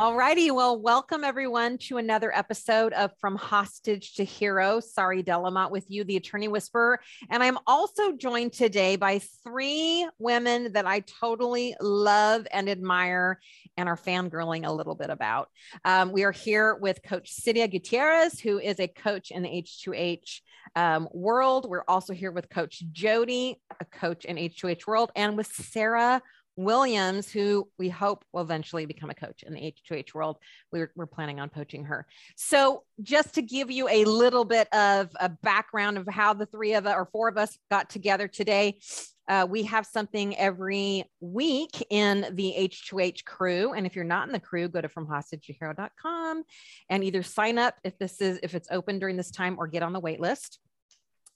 All righty. Well, welcome everyone to another episode of From Hostage to Hero. Sari Delamotte with you, the attorney whisperer. And I'm also joined today by three women that I totally love and admire and are fangirling a little bit about. Um, we are here with Coach Cydia Gutierrez, who is a coach in the H2H um, world. We're also here with Coach Jody, a coach in H2H world, and with Sarah Williams, who we hope will eventually become a coach in the H2H world. We're, we're planning on poaching her. So, just to give you a little bit of a background of how the three of us or four of us got together today, uh, we have something every week in the H2H crew. And if you're not in the crew, go to fromhostagehero.com and either sign up if this is if it's open during this time or get on the wait list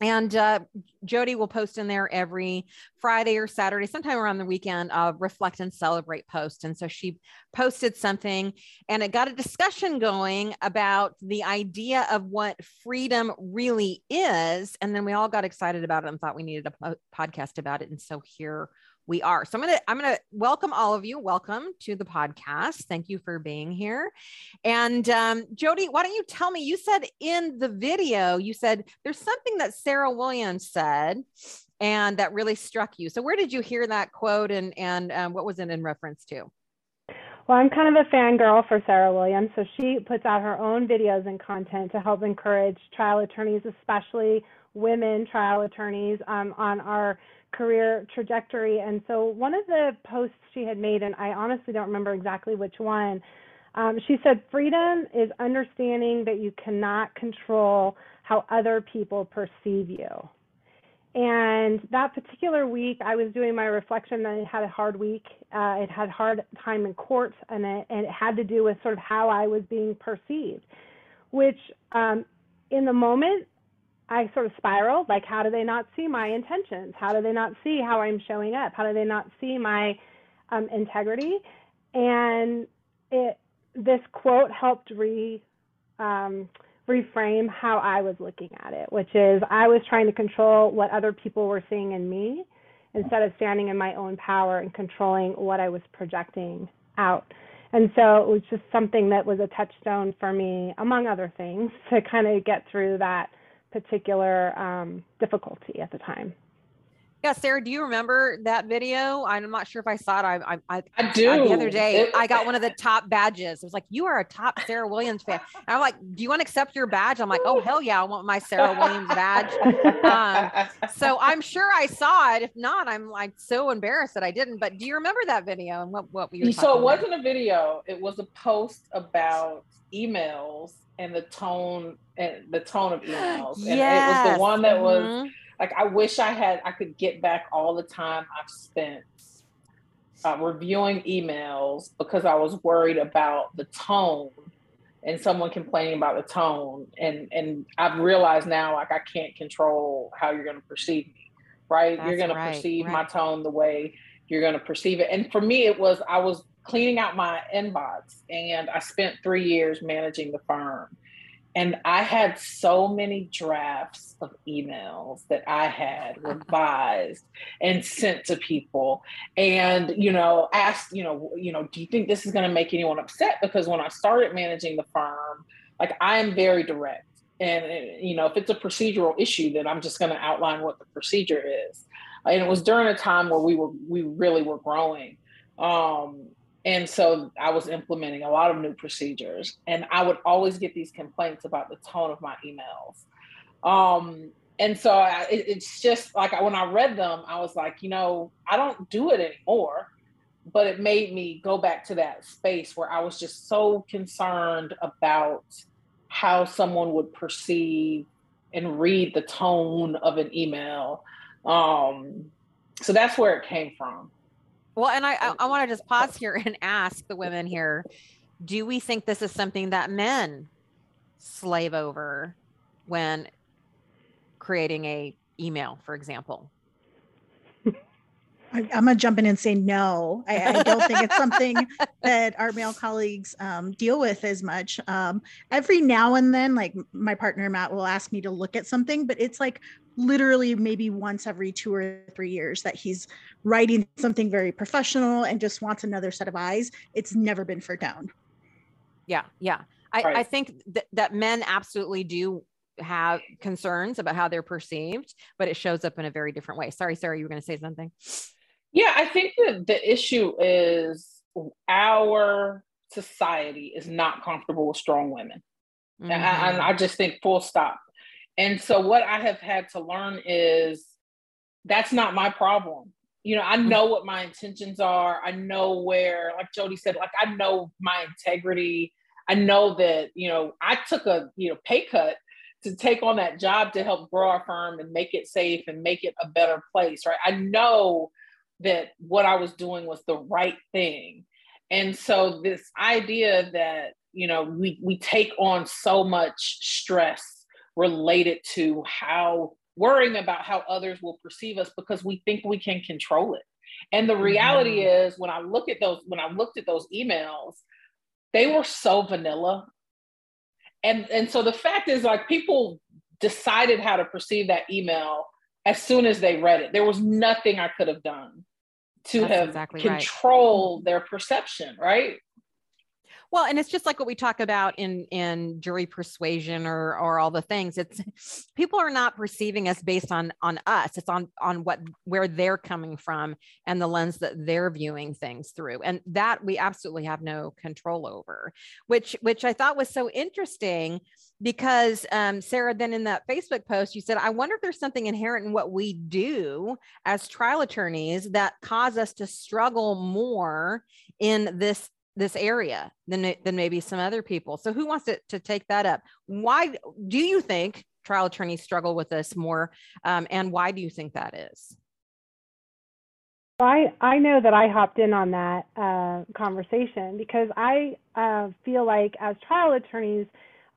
and uh, Jody will post in there every Friday or Saturday, sometime around the weekend, uh, reflect and celebrate post. And so she posted something and it got a discussion going about the idea of what freedom really is. And then we all got excited about it and thought we needed a po- podcast about it. And so here we are. So I'm gonna I'm gonna welcome all of you. Welcome to the podcast. Thank you for being here. And um, Jody, why don't you tell me? You said in the video, you said there's something that Sarah Williams said, and that really struck you. So where did you hear that quote, and and um, what was it in reference to? Well, I'm kind of a fangirl for Sarah Williams. So she puts out her own videos and content to help encourage trial attorneys, especially women trial attorneys, um, on our career trajectory. And so one of the posts she had made, and I honestly don't remember exactly which one, um, she said, Freedom is understanding that you cannot control how other people perceive you. And that particular week, I was doing my reflection. And I had a hard week. Uh, it had hard time in court, and it, and it had to do with sort of how I was being perceived, which um, in the moment I sort of spiraled. Like, how do they not see my intentions? How do they not see how I'm showing up? How do they not see my um, integrity? And it this quote helped re um, reframe how I was looking at it, which is I was trying to control what other people were seeing in me instead of standing in my own power and controlling what I was projecting out. And so it was just something that was a touchstone for me, among other things, to kind of get through that particular um, difficulty at the time. Yeah, Sarah, do you remember that video? I'm not sure if I saw it. I I, I do. the other day, it, I got one of the top badges. It was like, "You are a top Sarah Williams fan." And I'm like, "Do you want to accept your badge?" I'm like, "Oh hell yeah, I want my Sarah Williams badge." Um, so I'm sure I saw it. If not, I'm like so embarrassed that I didn't. But do you remember that video and what what we were? So it wasn't about? a video. It was a post about emails and the tone and the tone of emails. And yes. it was the one that was mm-hmm. Like I wish I had I could get back all the time I've spent uh, reviewing emails because I was worried about the tone and someone complaining about the tone and and I've realized now like I can't control how you're going to perceive me right That's you're going right, to perceive right. my tone the way you're going to perceive it and for me it was I was cleaning out my inbox and I spent three years managing the firm. And I had so many drafts of emails that I had revised and sent to people and, you know, asked, you know, you know, do you think this is going to make anyone upset? Because when I started managing the firm, like I am very direct. And, you know, if it's a procedural issue, then I'm just going to outline what the procedure is. And it was during a time where we were, we really were growing. Um, and so I was implementing a lot of new procedures, and I would always get these complaints about the tone of my emails. Um, and so I, it, it's just like when I read them, I was like, you know, I don't do it anymore. But it made me go back to that space where I was just so concerned about how someone would perceive and read the tone of an email. Um, so that's where it came from. Well, and I, I, I want to just pause here and ask the women here do we think this is something that men slave over when creating a email, for example? I, am gonna jump in and say no. I, I don't think it's something that our male colleagues um, deal with as much. Um, every now and then, like my partner Matt will ask me to look at something, but it's like literally maybe once every two or three years that he's writing something very professional and just wants another set of eyes. It's never been for down. Yeah, yeah. I, right. I think that, that men absolutely do have concerns about how they're perceived, but it shows up in a very different way. Sorry, Sarah, you were going to say something. Yeah, I think that the issue is our society is not comfortable with strong women. Mm-hmm. And, I, and I just think full stop. And so what I have had to learn is that's not my problem. You know, I mm-hmm. know what my intentions are. I know where, like Jody said, like I know my integrity. I know that, you know, I took a, you know, pay cut to take on that job to help grow our firm and make it safe and make it a better place, right? I know that what I was doing was the right thing. And so this idea that, you know, we, we take on so much stress related to how worrying about how others will perceive us because we think we can control it. And the reality mm-hmm. is when I look at those, when I looked at those emails, they were so vanilla. And, and so the fact is like people decided how to perceive that email as soon as they read it. There was nothing I could have done to That's have exactly controlled right. their perception, right? Well, and it's just like what we talk about in in jury persuasion or or all the things. It's people are not perceiving us based on on us. It's on on what where they're coming from and the lens that they're viewing things through. And that we absolutely have no control over, which which I thought was so interesting because um, Sarah, then in that Facebook post, you said, I wonder if there's something inherent in what we do as trial attorneys that cause us to struggle more in this this area than, than maybe some other people. So who wants to, to take that up? Why do you think trial attorneys struggle with this more? Um, and why do you think that is? I, I know that I hopped in on that uh, conversation because I uh, feel like as trial attorneys,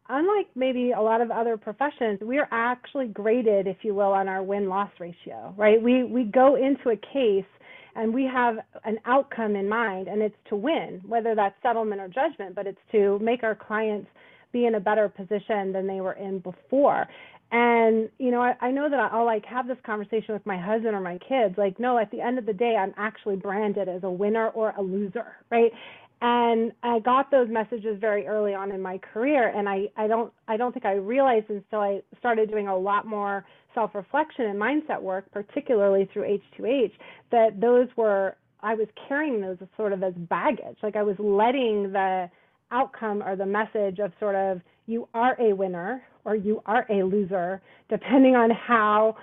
unlike maybe a lot of other professions, we are actually graded, if you will, on our win loss ratio, right? We, we go into a case and we have an outcome in mind and it's to win whether that's settlement or judgment but it's to make our clients be in a better position than they were in before. And you know I, I know that i'll like have this conversation with my husband or my kids like no at the end of the day i'm actually branded as a winner or a loser right? And I got those messages very early on in my career and I, I don't I don't think I realized until I started doing a lot more self-reflection and mindset work, particularly through H2H, that those were I was carrying those sort of as baggage. Like I was letting the outcome or the message of sort of you are a winner or you are a loser, depending on how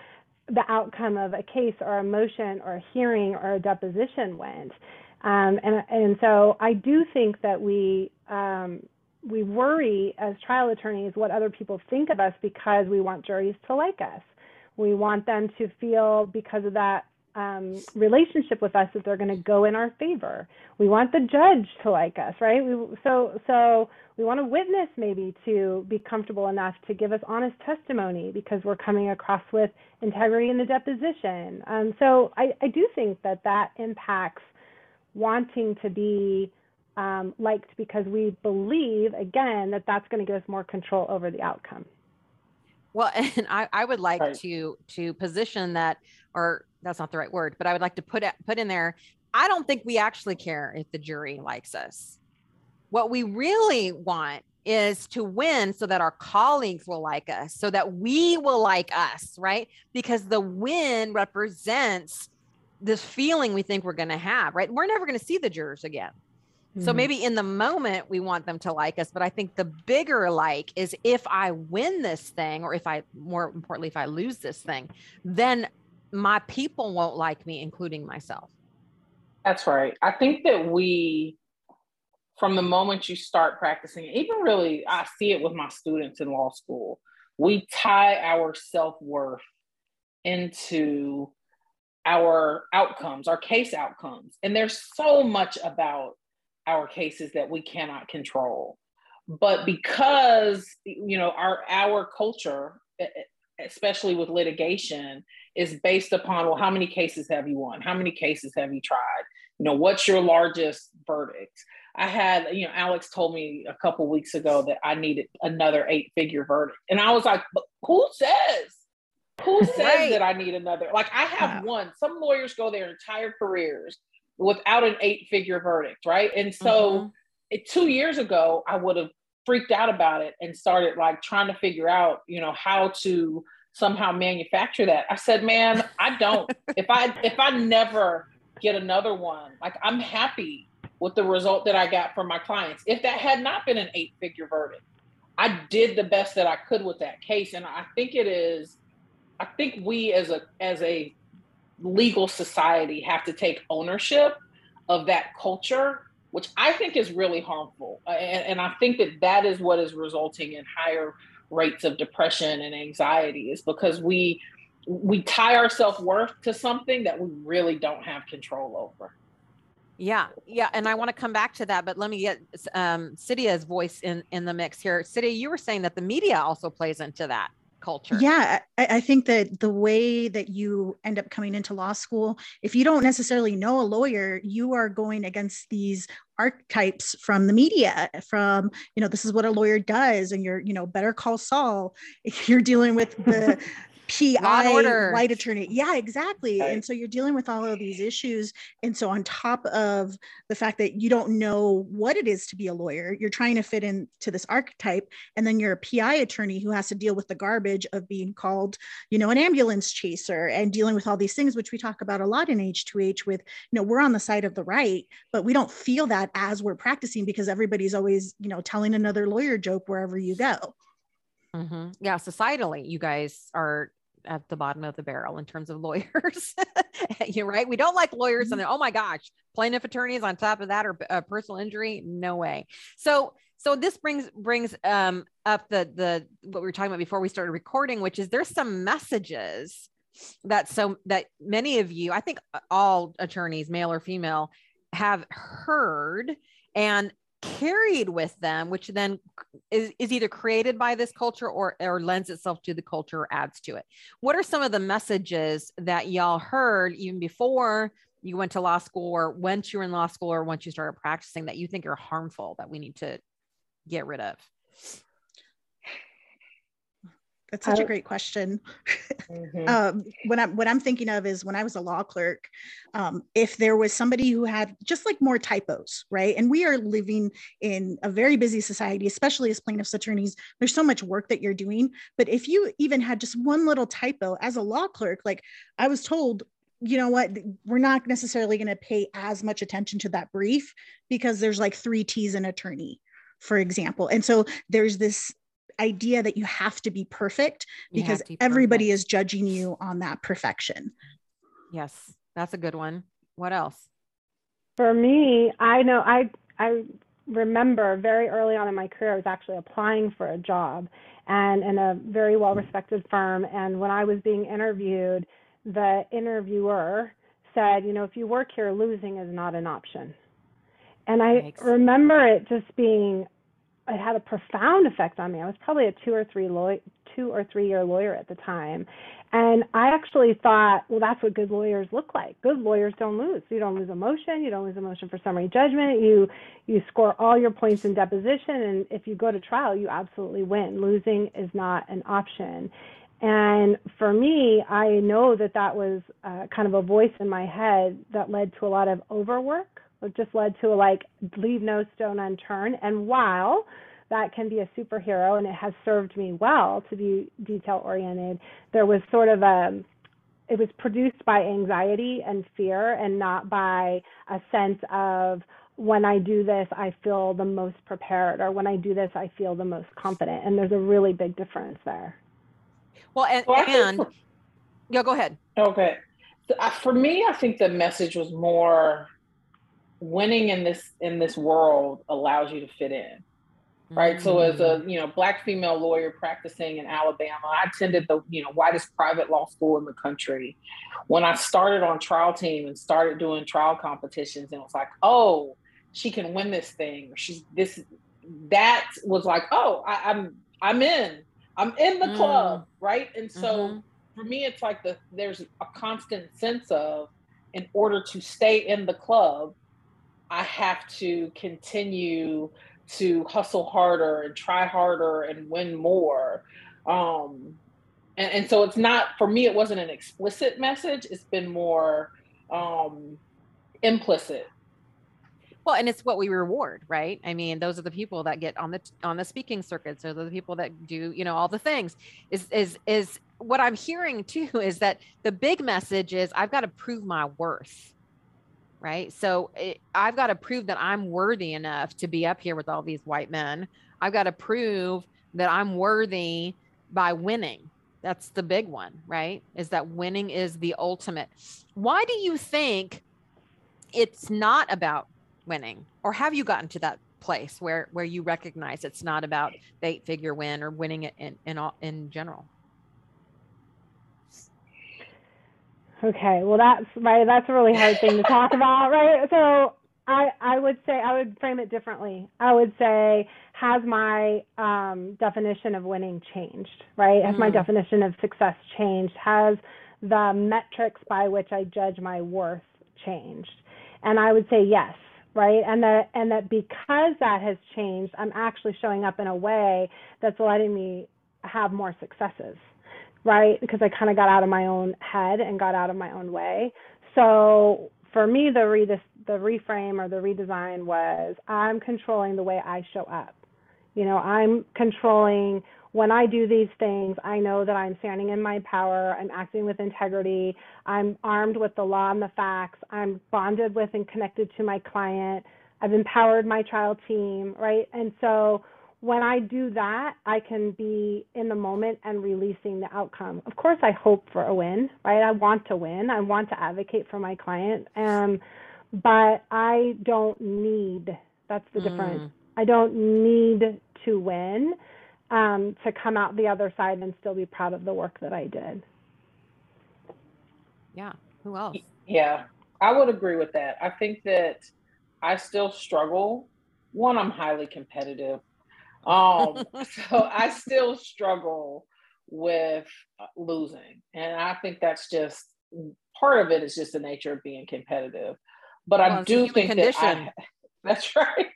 the outcome of a case or a motion or a hearing or a deposition went. Um, and, and so I do think that we um, we worry as trial attorneys what other people think of us because we want juries to like us. We want them to feel because of that um, relationship with us that they're going to go in our favor. We want the judge to like us, right? We, so so we want a witness maybe to be comfortable enough to give us honest testimony because we're coming across with integrity in the deposition. Um, so I, I do think that that impacts wanting to be um, liked because we believe, again, that that's going to give us more control over the outcome. Well, and I, I would like right. to to position that, or that's not the right word, but I would like to put it, put in there. I don't think we actually care if the jury likes us. What we really want is to win so that our colleagues will like us, so that we will like us, right? Because the win represents this feeling we think we're going to have, right? We're never going to see the jurors again. Mm-hmm. So maybe in the moment we want them to like us, but I think the bigger like is if I win this thing, or if I, more importantly, if I lose this thing, then my people won't like me, including myself. That's right. I think that we, from the moment you start practicing, even really, I see it with my students in law school, we tie our self worth into our outcomes, our case outcomes. And there's so much about our cases that we cannot control. but because you know our our culture especially with litigation is based upon well how many cases have you won? How many cases have you tried? You know what's your largest verdict? I had you know alex told me a couple weeks ago that i needed another eight figure verdict. And i was like who says? Who says right. that i need another? Like i have one some lawyers go their entire careers without an eight figure verdict right? And so mm-hmm. it, two years ago i would have freaked out about it and started like trying to figure out you know how to somehow manufacture that. I said man i don't. If i if i never get another one like i'm happy with the result that i got from my clients. If that had not been an eight figure verdict i did the best that i could with that case. And i think it is i think we as a as a legal society have to take ownership of that culture which I think is really harmful. And, and, I think that that is what is resulting in higher rates of depression and anxiety is because we we tie our self-worth to something that we really don't have control over. Yeah, yeah, and I want to come back to that, but let me get um, Cydia's voice in in the mix here. Cydia, you were saying that the media also plays into that culture. Yeah, I, I, think that the way that you end up coming into law school, if you don't necessarily know a lawyer, you are going against these archetypes from the media from you know this is what a lawyer does and you're you know better call saul you're dealing with the PI white attorney. Yeah, exactly. Right. And so you're dealing with all of these issues. And so on top of the fact that you don't know what it is to be a lawyer, you're trying to fit into this archetype. And then you're a PI attorney who has to deal with the garbage of being called, you know, an ambulance chaser and dealing with all these things, which we talk about a lot in H2H with, you know, we're on the side of the right, but we don't feel that as we're practicing because everybody's always, you know, telling another lawyer joke wherever you go. Mm-hmm. Yeah, societally, you guys are at the bottom of the barrel in terms of lawyers. You're right. We don't like lawyers, and mm-hmm. oh my gosh, plaintiff attorneys on top of that or uh, personal injury. No way. So, so this brings brings um, up the the what we were talking about before we started recording, which is there's some messages that so that many of you, I think all attorneys, male or female, have heard and carried with them, which then is, is either created by this culture or, or lends itself to the culture or adds to it. What are some of the messages that y'all heard even before you went to law school or once you were in law school or once you started practicing that you think are harmful that we need to get rid of? That's such a great question. Mm-hmm. um, what I'm what I'm thinking of is when I was a law clerk, um, if there was somebody who had just like more typos, right? And we are living in a very busy society, especially as plaintiffs attorneys. There's so much work that you're doing, but if you even had just one little typo as a law clerk, like I was told you know what we're not necessarily going to pay as much attention to that brief because there's like three t's in attorney for example and so there's this idea that you have to be perfect because be everybody perfect. is judging you on that perfection. Yes, that's a good one. What else? For me, I know I I remember very early on in my career I was actually applying for a job and in a very well respected firm and when I was being interviewed, the interviewer said, you know, if you work here losing is not an option. And I remember it just being it had a profound effect on me. I was probably a two or three law- two or three year lawyer at the time, and I actually thought, well, that's what good lawyers look like. Good lawyers don't lose. You don't lose a motion. You don't lose a motion for summary judgment. You you score all your points in deposition, and if you go to trial, you absolutely win. Losing is not an option. And for me, I know that that was uh, kind of a voice in my head that led to a lot of overwork it just led to a, like leave no stone unturned. And while that can be a superhero and it has served me well to be detail oriented, there was sort of a it was produced by anxiety and fear and not by a sense of when I do this, I feel the most prepared, or when I do this, I feel the most confident. And there's a really big difference there. Well, and, well, and for, yeah, go ahead. Okay. Uh, for me, I think the message was more winning in this in this world allows you to fit in right mm-hmm. so as a mm. you know black female lawyer practicing in alabama i attended the you know whitest private law school in the country when i started on trial team and started doing trial competitions and it was like oh she can win this thing or she's this that was like, oh, I, am I'm, I'm in, I'm in the mm. club, right? And so mm-hmm. for me, it's like the there's a constant sense of, in order to stay in the club, I have to continue to hustle harder and try harder and win more. Um, and, and so it's not for me. It wasn't an explicit message. It's been more um, implicit well and it's what we reward right i mean those are the people that get on the on the speaking circuits those are the people that do you know all the things is is is what i'm hearing too is that the big message is i've got to prove my worth right? So it, i've got to prove that i'm worthy enough to be up here with all these white men. I've got to prove that i'm worthy by winning. That's the big one right? Is that winning is the ultimate. Why do you think it's not about winning? Or have you gotten to that place where where you recognize it's not about the eight figure win or winning it in in, all, in general okay well that's right that's a really hard thing to talk about right? So i i would say i would frame it differently. I would say has my um, definition of winning changed right? Has mm. my definition of success changed? Has the metrics by which i judge my worth changed? And i would say yes right? And that and that because that has changed i'm actually showing up in a way that's letting me have more successes right? Because i kind of got out of my own head and got out of my own way. So for me the re the reframe or the redesign was i'm controlling the way i show up. You know i'm controlling when I do these things, I know that I'm standing in my power, I'm acting with integrity, I'm armed with the law and the facts, I'm bonded with and connected to my client, I've empowered my trial team, right? And so when I do that, I can be in the moment and releasing the outcome. Of course, I hope for a win, right? I want to win. I want to advocate for my client. Um, but I don't need, that's the mm. difference. I don't need to win um, to come out the other side and still be proud of the work that I did. Yeah. Who else? Yeah, I would agree with that. I think that I still struggle. One, I'm highly competitive. Um, so I still struggle with uh, losing. And I think that's just part of it is just the nature of being competitive. But well, I do think condition. that I, that's right.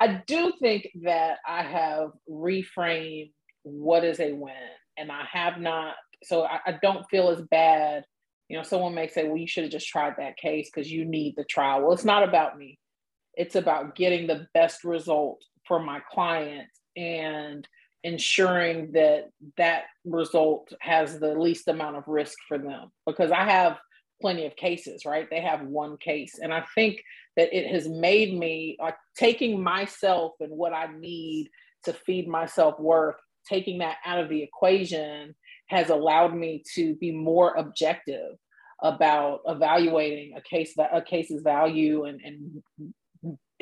I do think that I have reframed what is a win, and I have not. So I, I don't feel as bad. You know, someone may say, "Well, you should have just tried that case because you need the trial." Well, it's not about me. It's about getting the best result for my client and ensuring that that result has the least amount of risk for them because I have plenty of cases, right? They have one case. And I think that it has made me like taking myself and what I need to feed myself worth, taking that out of the equation has allowed me to be more objective about evaluating a case a case's value and, and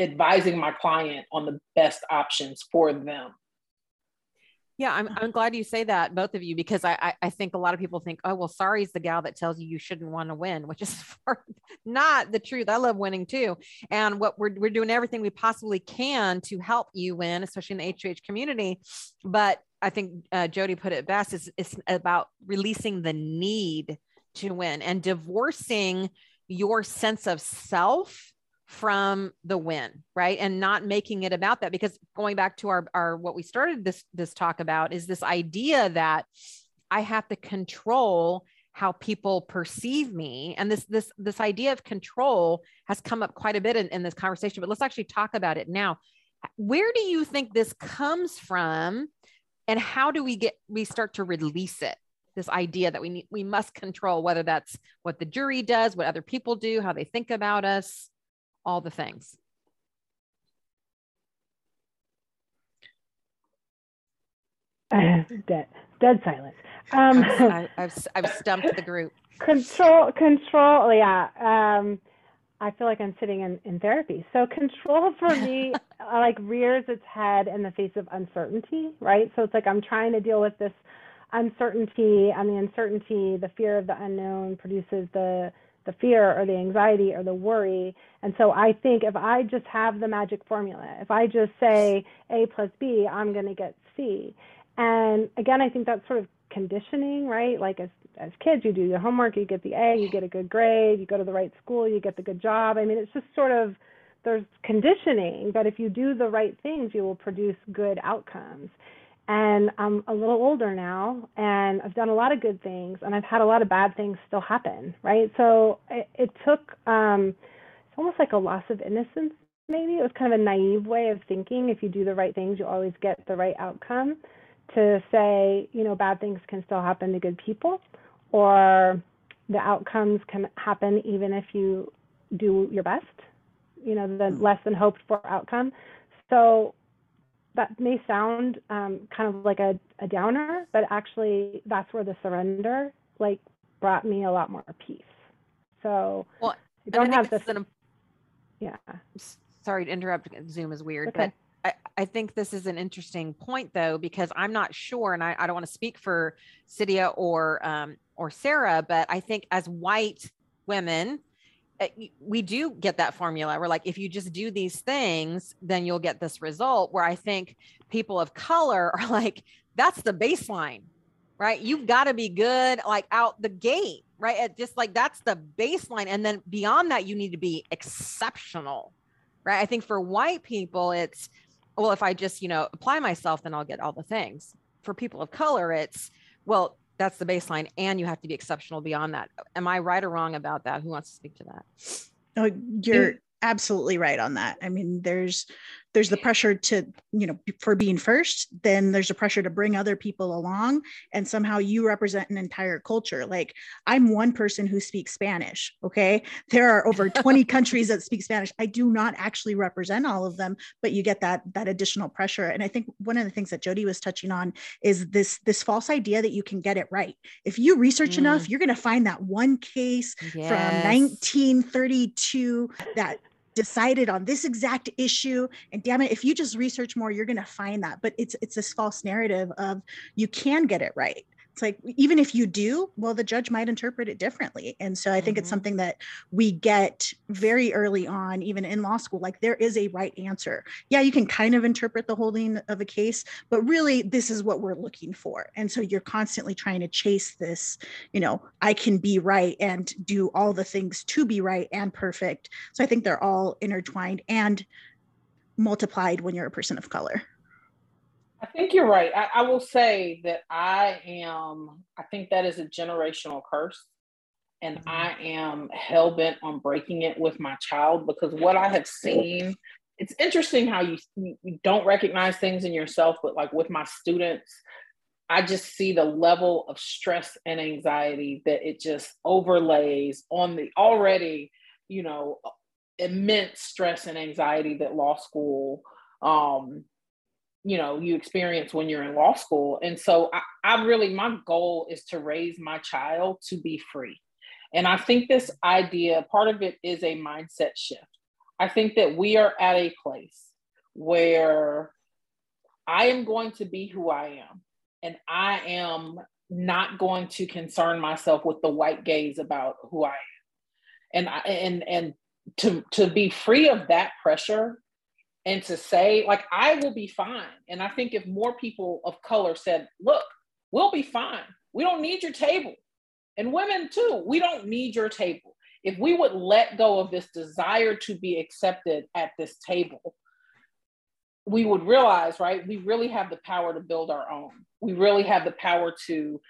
advising my client on the best options for them yeah, I'm, I'm glad you say that, both of you, because I, I, think a lot of people think, oh, well, Sari's the gal that tells you you shouldn't want to win, which is not the truth. I love winning too. And what we're, we're doing everything we possibly can to help you win, especially in the HOH community. But I think uh, Jody put it best is it's about releasing the need to win and divorcing your sense of self from the win right? And not making it about that because going back to our our what we started this this talk about is this idea that i have to control how people perceive me. And this this this idea of control has come up quite a bit in, in this conversation but let's actually talk about it now. Where do you think this comes from? And how do we get we start to release it? This idea that we need we must control whether that's what the jury does what other people do how they think about us all the things. dead, dead silence. Um, I, have I've stumped the group. Control, control. Yeah. Um, I feel like I'm sitting in, in therapy. So control for me, like rears its head in the face of uncertainty, right? So it's like I'm trying to deal with this uncertainty, and the uncertainty, the fear of the unknown produces the the fear or the anxiety or the worry. And so I think if I just have the magic formula, if I just say A plus B, I'm going to get C. And again, I think that's sort of conditioning, right? Like as as kids, you do your homework, you get the A, you get a good grade, you go to the right school, you get the good job. I mean, it's just sort of there's conditioning, but if you do the right things, you will produce good outcomes. And I'm a little older now, and I've done a lot of good things, and I've had a lot of bad things still happen, right? So it, it took, um, it's almost like a loss of innocence, maybe. It was kind of a naive way of thinking. If you do the right things, you always get the right outcome. To say, you know, bad things can still happen to good people, or the outcomes can happen even if you do your best, you know, the hmm. less than hoped for outcome. So that may sound um, kind of like a, a downer, but actually that's where the surrender like brought me a lot more peace. So well, I don't I have this. An, yeah. Sorry to interrupt. Zoom is weird, okay. but I, I think this is an interesting point though, because I'm not sure, and I, I don't want to speak for Cydia or um, or Sarah, but I think as white women, Eh, we do get that formula. We're like, if you just do these things, then you'll get this result. Where I think people of color are like, that's the baseline, right? You've got to be good like out the gate, right? Just like that's the baseline. And then beyond that, you need to be exceptional, right? I think for white people, it's, well, if I just, you know, apply myself, then I'll get all the things. For people of color, it's, well, that's the baseline and you have to be exceptional beyond that. Am i right or wrong about that? Who wants to speak to that? Oh you're absolutely right on that. I mean there's there's the pressure to you know for being first then there's a pressure to bring other people along and somehow you represent an entire culture. Like i'm one person who speaks spanish okay? There are over 20 countries that speak spanish. I do not actually represent all of them but you get that that additional pressure. And i think one of the things that jody was touching on is this this false idea that you can get it right. If you research mm. enough you're going to find that one case yes. from 1932 that decided on this exact issue and damn it if you just research more you're going to find that. But it's it's this false narrative of you can get it right it's like even if you do well the judge might interpret it differently. And so i think mm-hmm. it's something that we get very early on even in law school like there is a right answer. Yeah you can kind of interpret the holding of a case but really this is what we're looking for. And so you're constantly trying to chase this you know i can be right and do all the things to be right and perfect. So i think they're all intertwined and multiplied when you're a person of color I think you're right. I, I, will say that I am, I think that is a generational curse. And mm-hmm. I am hell bent on breaking it with my child because what I have seen, it's interesting how you, you don't recognize things in yourself, but like with my students, I just see the level of stress and anxiety that it just overlays on the already, you know, immense stress and anxiety that law school um, you know you experience when you're in law school. And so I, I, really my goal is to raise my child to be free. And i think this idea part of it is a mindset shift. I think that we are at a place where i am going to be who i am and i am not going to concern myself with the white gaze about who i am. And I, and and to to be free of that pressure and to say like i will be fine. And i think if more people of color said look we'll be fine. We don't need your table. And women too we don't need your table. If we would let go of this desire to be accepted at this table we would realize right we really have the power to build our own. We really have the power to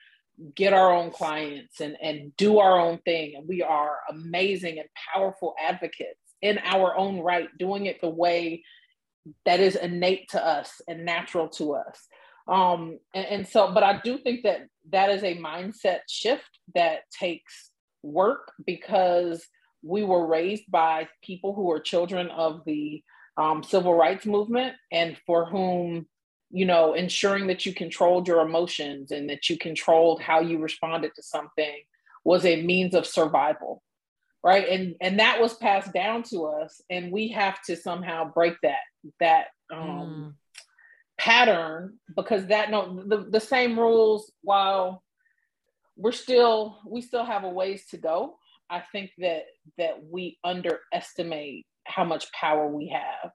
get our own clients and and do our own thing. And we are amazing and powerful advocates in our own right doing it the way that is innate to us and natural to us. Um, and, and so, but I do think that that is a mindset shift that takes work because we were raised by people who are children of the um, civil rights movement and for whom you know ensuring that you controlled your emotions and that you controlled how you responded to something was a means of survival right and and that was passed down to us and we have to somehow break that that um, mm. pattern because that no the, the same rules while we're still we still have a ways to go I think that that we underestimate how much power we have.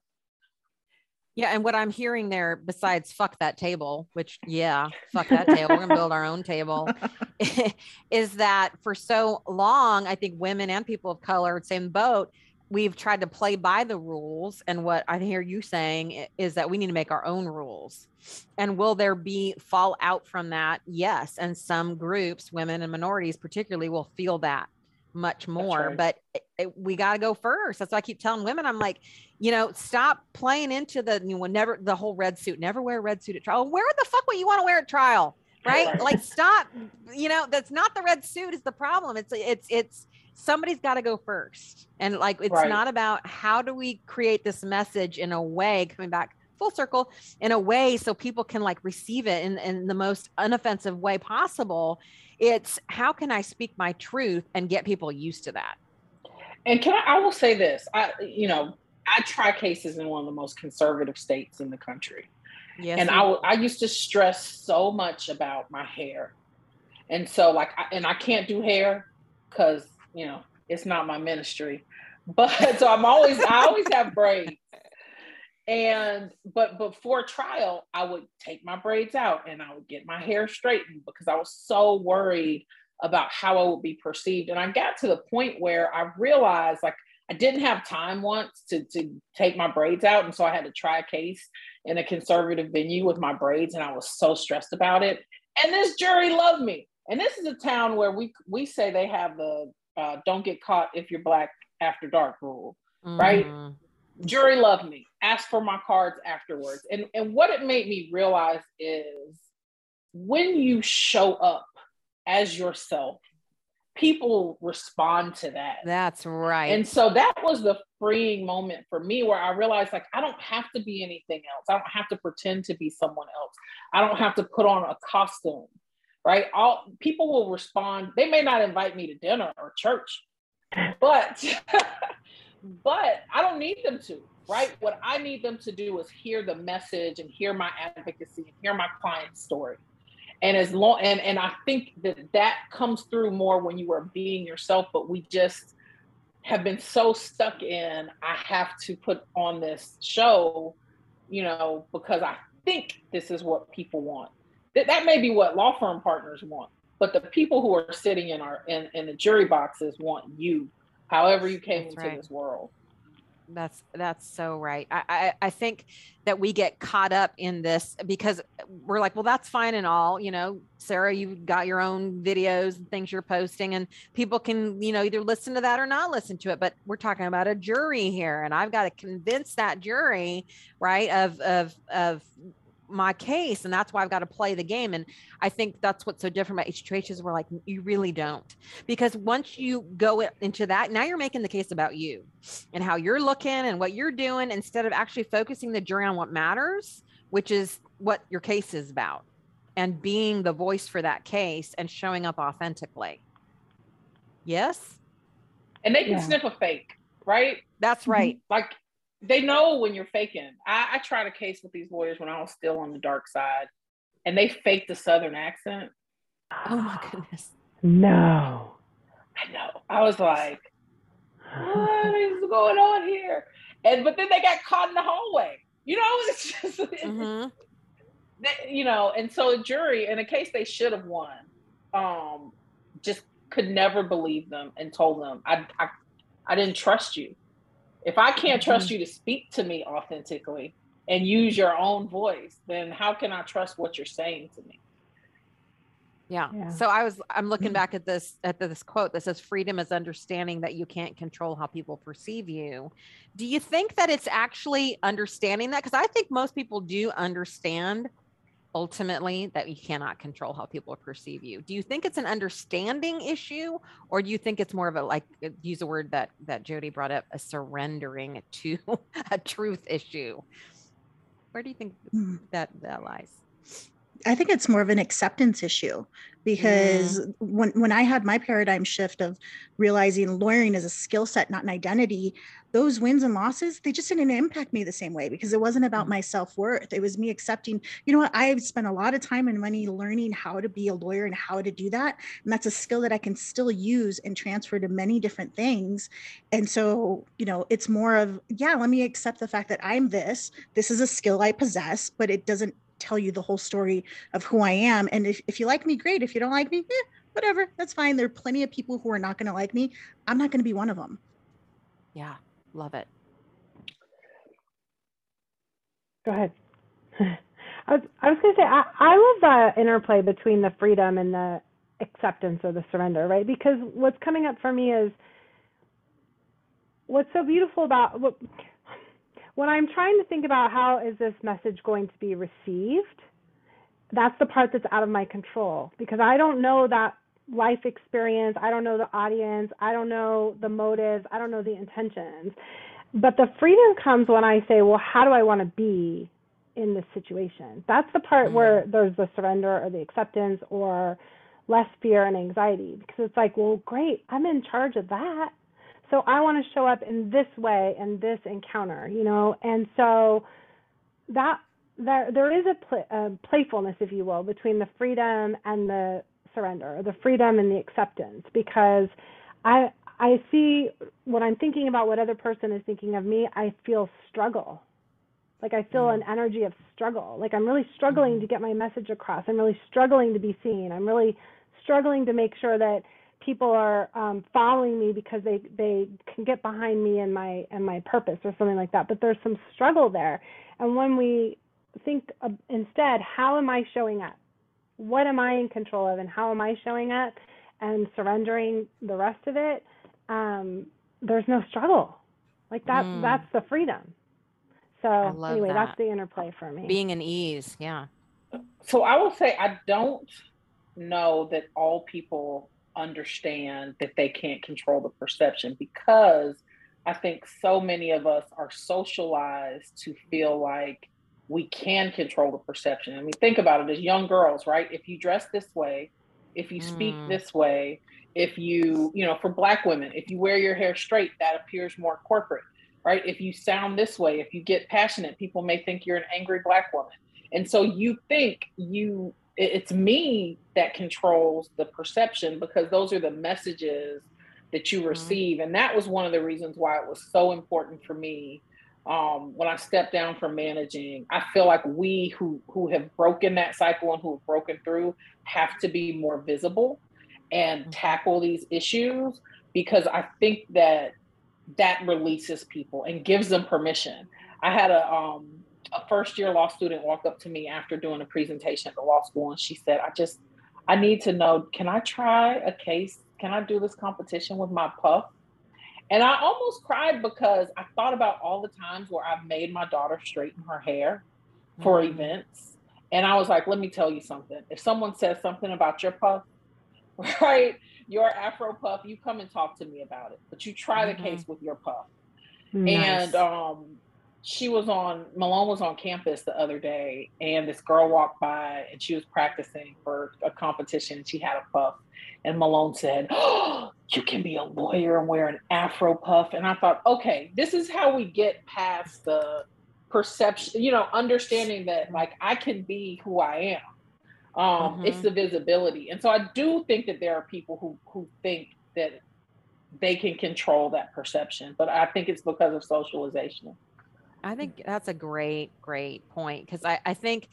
Yeah, and what I'm hearing there, besides fuck that table, which yeah, fuck that table, we're gonna build our own table, is that for so long, I think women and people of color, same boat, we've tried to play by the rules and what i hear you saying is that we need to make our own rules. And will there be fallout from that? Yes and some groups women and minorities particularly will feel that much more right. but it, it, we got to go first. That's why i keep telling women i'm like you know stop playing into the you know never the whole red suit never wear a red suit at trial Where the fuck what you want to wear at trial right like stop you know that's not the red suit is the problem it's it's it's somebody's got to go first. And like, it's right. not about how do we create this message in a way, coming back full circle, in a way so people can like receive it in, in the most unoffensive way possible. It's how can I speak my truth and get people used to that? And can I, I will say this, I, you know, I try cases in one of the most conservative states in the country. Yes, and I, I used to stress so much about my hair. And so like, I, and I can't do hair because you know, it's not my ministry. But so I'm always, I always have braids. And but before trial, I would take my braids out and I would get my hair straightened because I was so worried about how I would be perceived. And I got to the point where I realized like I didn't have time once to, to take my braids out. And so I had to try a case in a conservative venue with my braids. And I was so stressed about it. And this jury loved me. And this is a town where we we say they have the uh, don't get caught if you're black after dark rule, mm. right? Jury loved me. Asked for my cards afterwards, and and what it made me realize is when you show up as yourself, people respond to that. That's right. And so that was the freeing moment for me where I realized like I don't have to be anything else. I don't have to pretend to be someone else. I don't have to put on a costume right? All people will respond. They may not invite me to dinner or church, but but I don't need them to, right? What I need them to do is hear the message and hear my advocacy and hear my client's story. And as long and and I think that that comes through more when you are being yourself, but we just have been so stuck in I have to put on this show, you know, because I think this is what people want that, that may be what law firm partners want, but the people who are sitting in our in, in the jury boxes want you, however you came that's into right. this world. That's that's so right. I, I, I think that we get caught up in this because we're like, well, that's fine and all. You know, Sarah, you've got your own videos and things you're posting, and people can, you know, either listen to that or not listen to it. But we're talking about a jury here, and I've got to convince that jury, right, of of of my case and that's why i've got to play the game and i think that's what's so different about h2h is we're like you really don't. Because once you go into that now you're making the case about you and how you're looking and what you're doing instead of actually focusing the jury on what matters which is what your case is about and being the voice for that case and showing up authentically. Yes? And they can yeah. sniff a fake right? That's right. Mm-hmm. Like they know when you're faking. I, I tried a case with these lawyers when I was still on the dark side, and they faked the southern accent. Oh my goodness. No. I know. I was like, what is going on here? And but then they got caught in the hallway. You know, it's just mm-hmm. they, you know, and so the jury in a case they should have won, um, just could never believe them and told them, I I, I didn't trust you. If I can't trust mm-hmm. you to speak to me authentically and use your own voice, then how can I trust what you're saying to me? Yeah. yeah. So I was I'm looking mm-hmm. back at this at this quote that says freedom is understanding that you can't control how people perceive you. Do you think that it's actually understanding that cuz I think most people do understand ultimately that you cannot control how people perceive you. Do you think it's an understanding issue or do you think it's more of a like uh, use a word that that Jody brought up a surrendering to a truth issue? Where do you think hmm. that that lies? I think it's more of an acceptance issue because mm. when when I had my paradigm shift of realizing lawyering is a skill set, not an identity, those wins and losses, they just didn't impact me the same way because it wasn't about mm. my self-worth. It was me accepting, you know what, I've spent a lot of time and money learning how to be a lawyer and how to do that. And that's a skill that I can still use and transfer to many different things. And so, you know, it's more of, yeah, let me accept the fact that I'm this. This is a skill I possess, but it doesn't tell you the whole story of who I am. And if, if you like me, great. If you don't like me, eh, whatever, that's fine. There are plenty of people who are not going to like me. I'm not going to be one of them. Yeah, love it. Go ahead. I was, I was going to say, I, I love the interplay between the freedom and the acceptance or the surrender, right? Because what's coming up for me is what's so beautiful about what when I'm trying to think about how is this message going to be received, that's the part that's out of my control because I don't know that life experience, I don't know the audience, I don't know the motives, I don't know the intentions. But the freedom comes when I say, well, how do I want to be in this situation? That's the part mm-hmm. where there's the surrender or the acceptance or less fear and anxiety because it's like, well, great, I'm in charge of that so I want to show up in this way in this encounter, you know, and so that there there is a, pl- a playfulness, if you will, between the freedom and the surrender, the freedom and the acceptance, because I I see when I'm thinking about what other person is thinking of me, I feel struggle. Like I feel mm. an energy of struggle. Like I'm really struggling mm. to get my message across. I'm really struggling to be seen. I'm really struggling to make sure that people are um, following me because they they can get behind me and my and my purpose or something like that. But there's some struggle there, and when we think of, instead, how am I showing up? What am I in control of, and how am I showing up? And surrendering the rest of it, um, there's no struggle. Like that. Mm. That's the freedom. So anyway, that. that's the interplay for me. Being in ease, yeah. So I will say I don't know that all people understand that they can't control the perception because I think so many of us are socialized to feel like we can control the perception. I mean, think about it as young girls, right? If you dress this way, if you speak mm. this way, if you, you know, for black women, if you wear your hair straight, that appears more corporate, right? If you sound this way, if you get passionate, people may think you're an angry black woman. And so you think you it's me that controls the perception because those are the messages that you mm-hmm. receive mm-hmm. and that was one of the reasons why it was so important for me um, when i stepped down from managing i feel like we who who have broken that cycle and who have broken through have to be more visible and mm-hmm. tackle these issues because i think that that releases people and gives them permission i had a um, a first year law student walked up to me after doing a presentation at the law school and she said, I just, I need to know, can I try a case? Can I do this competition with my puff? And I almost cried because I thought about all the times where I've made my daughter straighten her hair for mm-hmm. events. And I was like, let me tell you something. If someone says something about your puff, right, your afro puff, you come and talk to me about it. But you try mm-hmm. the case with your puff. Nice. And um, she was on Malone was on campus the other day, and this girl walked by and she was practicing for a competition. She had a puff, and Malone said, "Oh, you can be a lawyer and wear an afro puff." And I thought, okay, this is how we get past the perception, you know, understanding that like I can be who I am. Um, mm-hmm. It's the visibility, and so I do think that there are people who who think that they can control that perception, but I think it's because of socialization. I think that's a great, great point because I, I think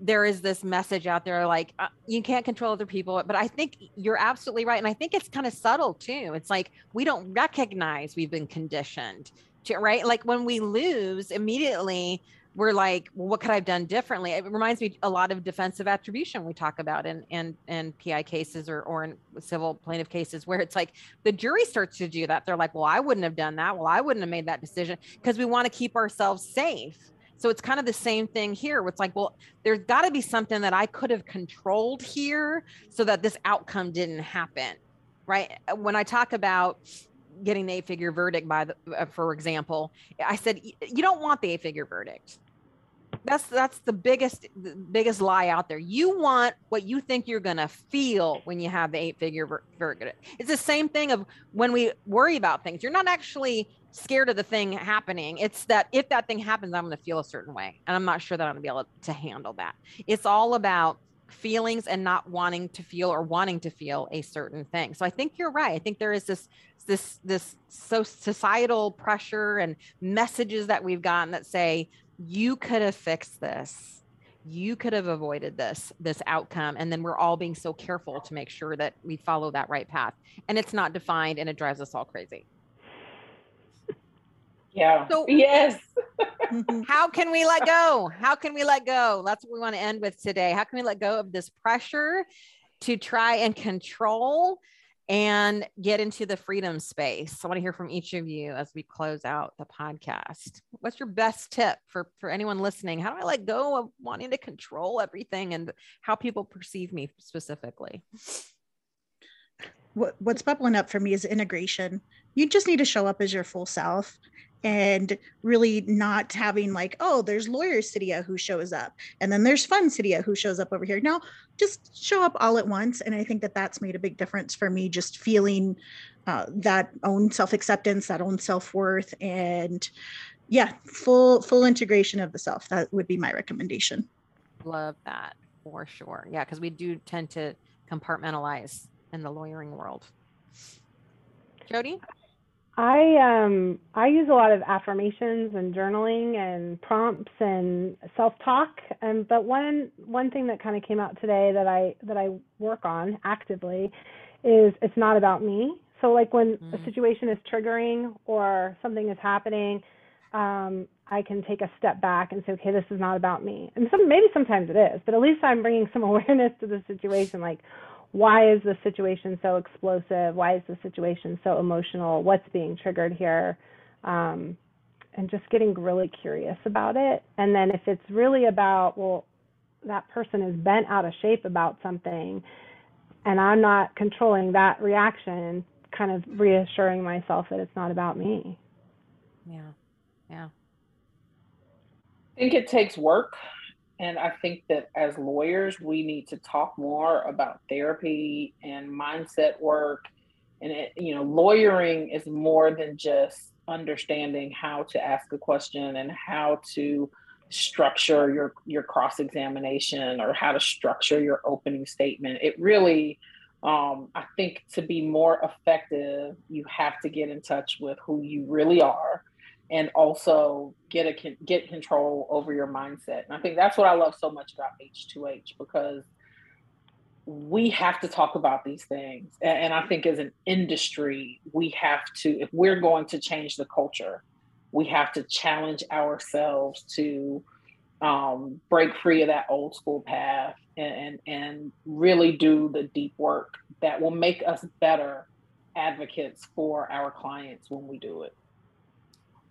there is this message out there like uh, you can't control other people but i think you're absolutely right and i think it's kind of subtle too it's like we don't recognize we've been conditioned to right? Like when we lose immediately we're like, well, what could I have done differently? It reminds me a lot of defensive attribution we talk about in in, in PI cases or, or in civil plaintiff cases where it's like the jury starts to do that. They're like, well, I wouldn't have done that. Well, I wouldn't have made that decision because we want to keep ourselves safe. So it's kind of the same thing here. It's like, well, there's got to be something that I could have controlled here so that this outcome didn't happen. Right. When I talk about getting the eight figure verdict by the, uh, for example, I said, you don't want the eight figure verdict that's that's the biggest the biggest lie out there. You want what you think you're going to feel when you have the eight figure verdict. It's the same thing of when we worry about things. You're not actually scared of the thing happening. It's that if that thing happens i'm going to feel a certain way and i'm not sure that i'm going to be able to handle that. It's all about feelings and not wanting to feel or wanting to feel a certain thing. So i think you're right. I think there is this this this so societal pressure and messages that we've gotten that say you could have fixed this. You could have avoided this this outcome and then we're all being so careful to make sure that we follow that right path and it's not defined and it drives us all crazy. Yeah. So yes. Mm-hmm. How can we let go? How can we let go? That's what we want to end with today. How can we let go of this pressure to try and control and get into the freedom space. I want to hear from each of you as we close out the podcast. What's your best tip for, for anyone listening? How do I let go of wanting to control everything and how people perceive me specifically? What, what's bubbling up for me is integration. You just need to show up as your full self and really not having like oh there's lawyer Cydia who shows up and then there's fun Cydia who shows up over here. Now just show up all at once and i think that that's made a big difference for me just feeling uh, that own self-acceptance that own self-worth and yeah full full integration of the self. That would be my recommendation. Love that for sure. Yeah because we do tend to compartmentalize in the lawyering world. Jody I um I use a lot of affirmations and journaling and prompts and self-talk and but one one thing that kind of came out today that I that I work on actively is it's not about me. So like when mm. a situation is triggering or something is happening, um, I can take a step back and say, okay, this is not about me. And some maybe sometimes it is, but at least I'm bringing some awareness to the situation. Like, why is the situation so explosive? Why is the situation so emotional? What's being triggered here? Um, and just getting really curious about it. And then if it's really about, well, that person is bent out of shape about something and I'm not controlling that reaction, kind of reassuring myself that it's not about me. Yeah. Yeah. I think it takes work and I think that as lawyers, we need to talk more about therapy and mindset work. And it, you know, lawyering is more than just understanding how to ask a question and how to structure your your cross examination or how to structure your opening statement. It really, um, I think, to be more effective, you have to get in touch with who you really are and also get a get control over your mindset. And I think that's what I love so much about H2H because we have to talk about these things. And I think as an industry, we have to, if we're going to change the culture, we have to challenge ourselves to um, break free of that old school path and, and, and really do the deep work that will make us better advocates for our clients when we do it.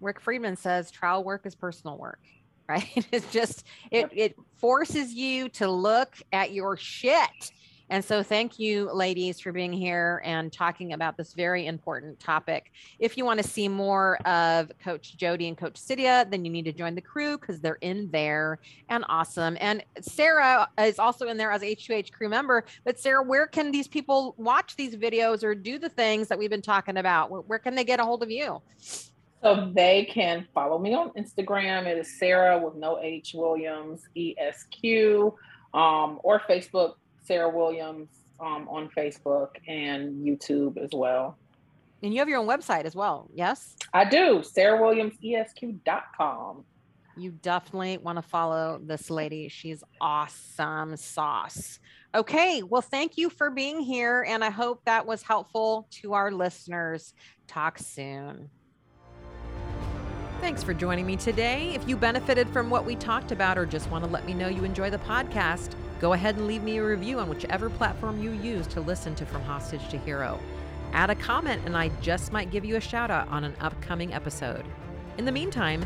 Rick Friedman says trial work is personal work, right? It's just it it forces you to look at your shit. And so thank you ladies for being here and talking about this very important topic. If you want to see more of Coach Jody and Coach Cydia, then you need to join the crew because they're in there and awesome. And Sara is also in there as H2H crew member. But Sara, where can these people watch these videos or do the things that we've been talking about? Where, where can they get a hold of you? So they can follow me on Instagram. It is Sara with no H Williams ESQ, um, or Facebook Sara Williams um, on Facebook and YouTube as well. And you have your own website as well, yes? I do. SaraWilliamsESQ.com. You definitely want to follow this lady. She's awesome sauce. Okay, well, thank you for being here. And I hope that was helpful to our listeners. Talk soon. Thanks for joining me today. If you benefited from what we talked about or just want to let me know you enjoy the podcast, go ahead and leave me a review on whichever platform you use to listen to From Hostage to Hero. Add a comment, and I just might give you a shout out on an upcoming episode. In the meantime,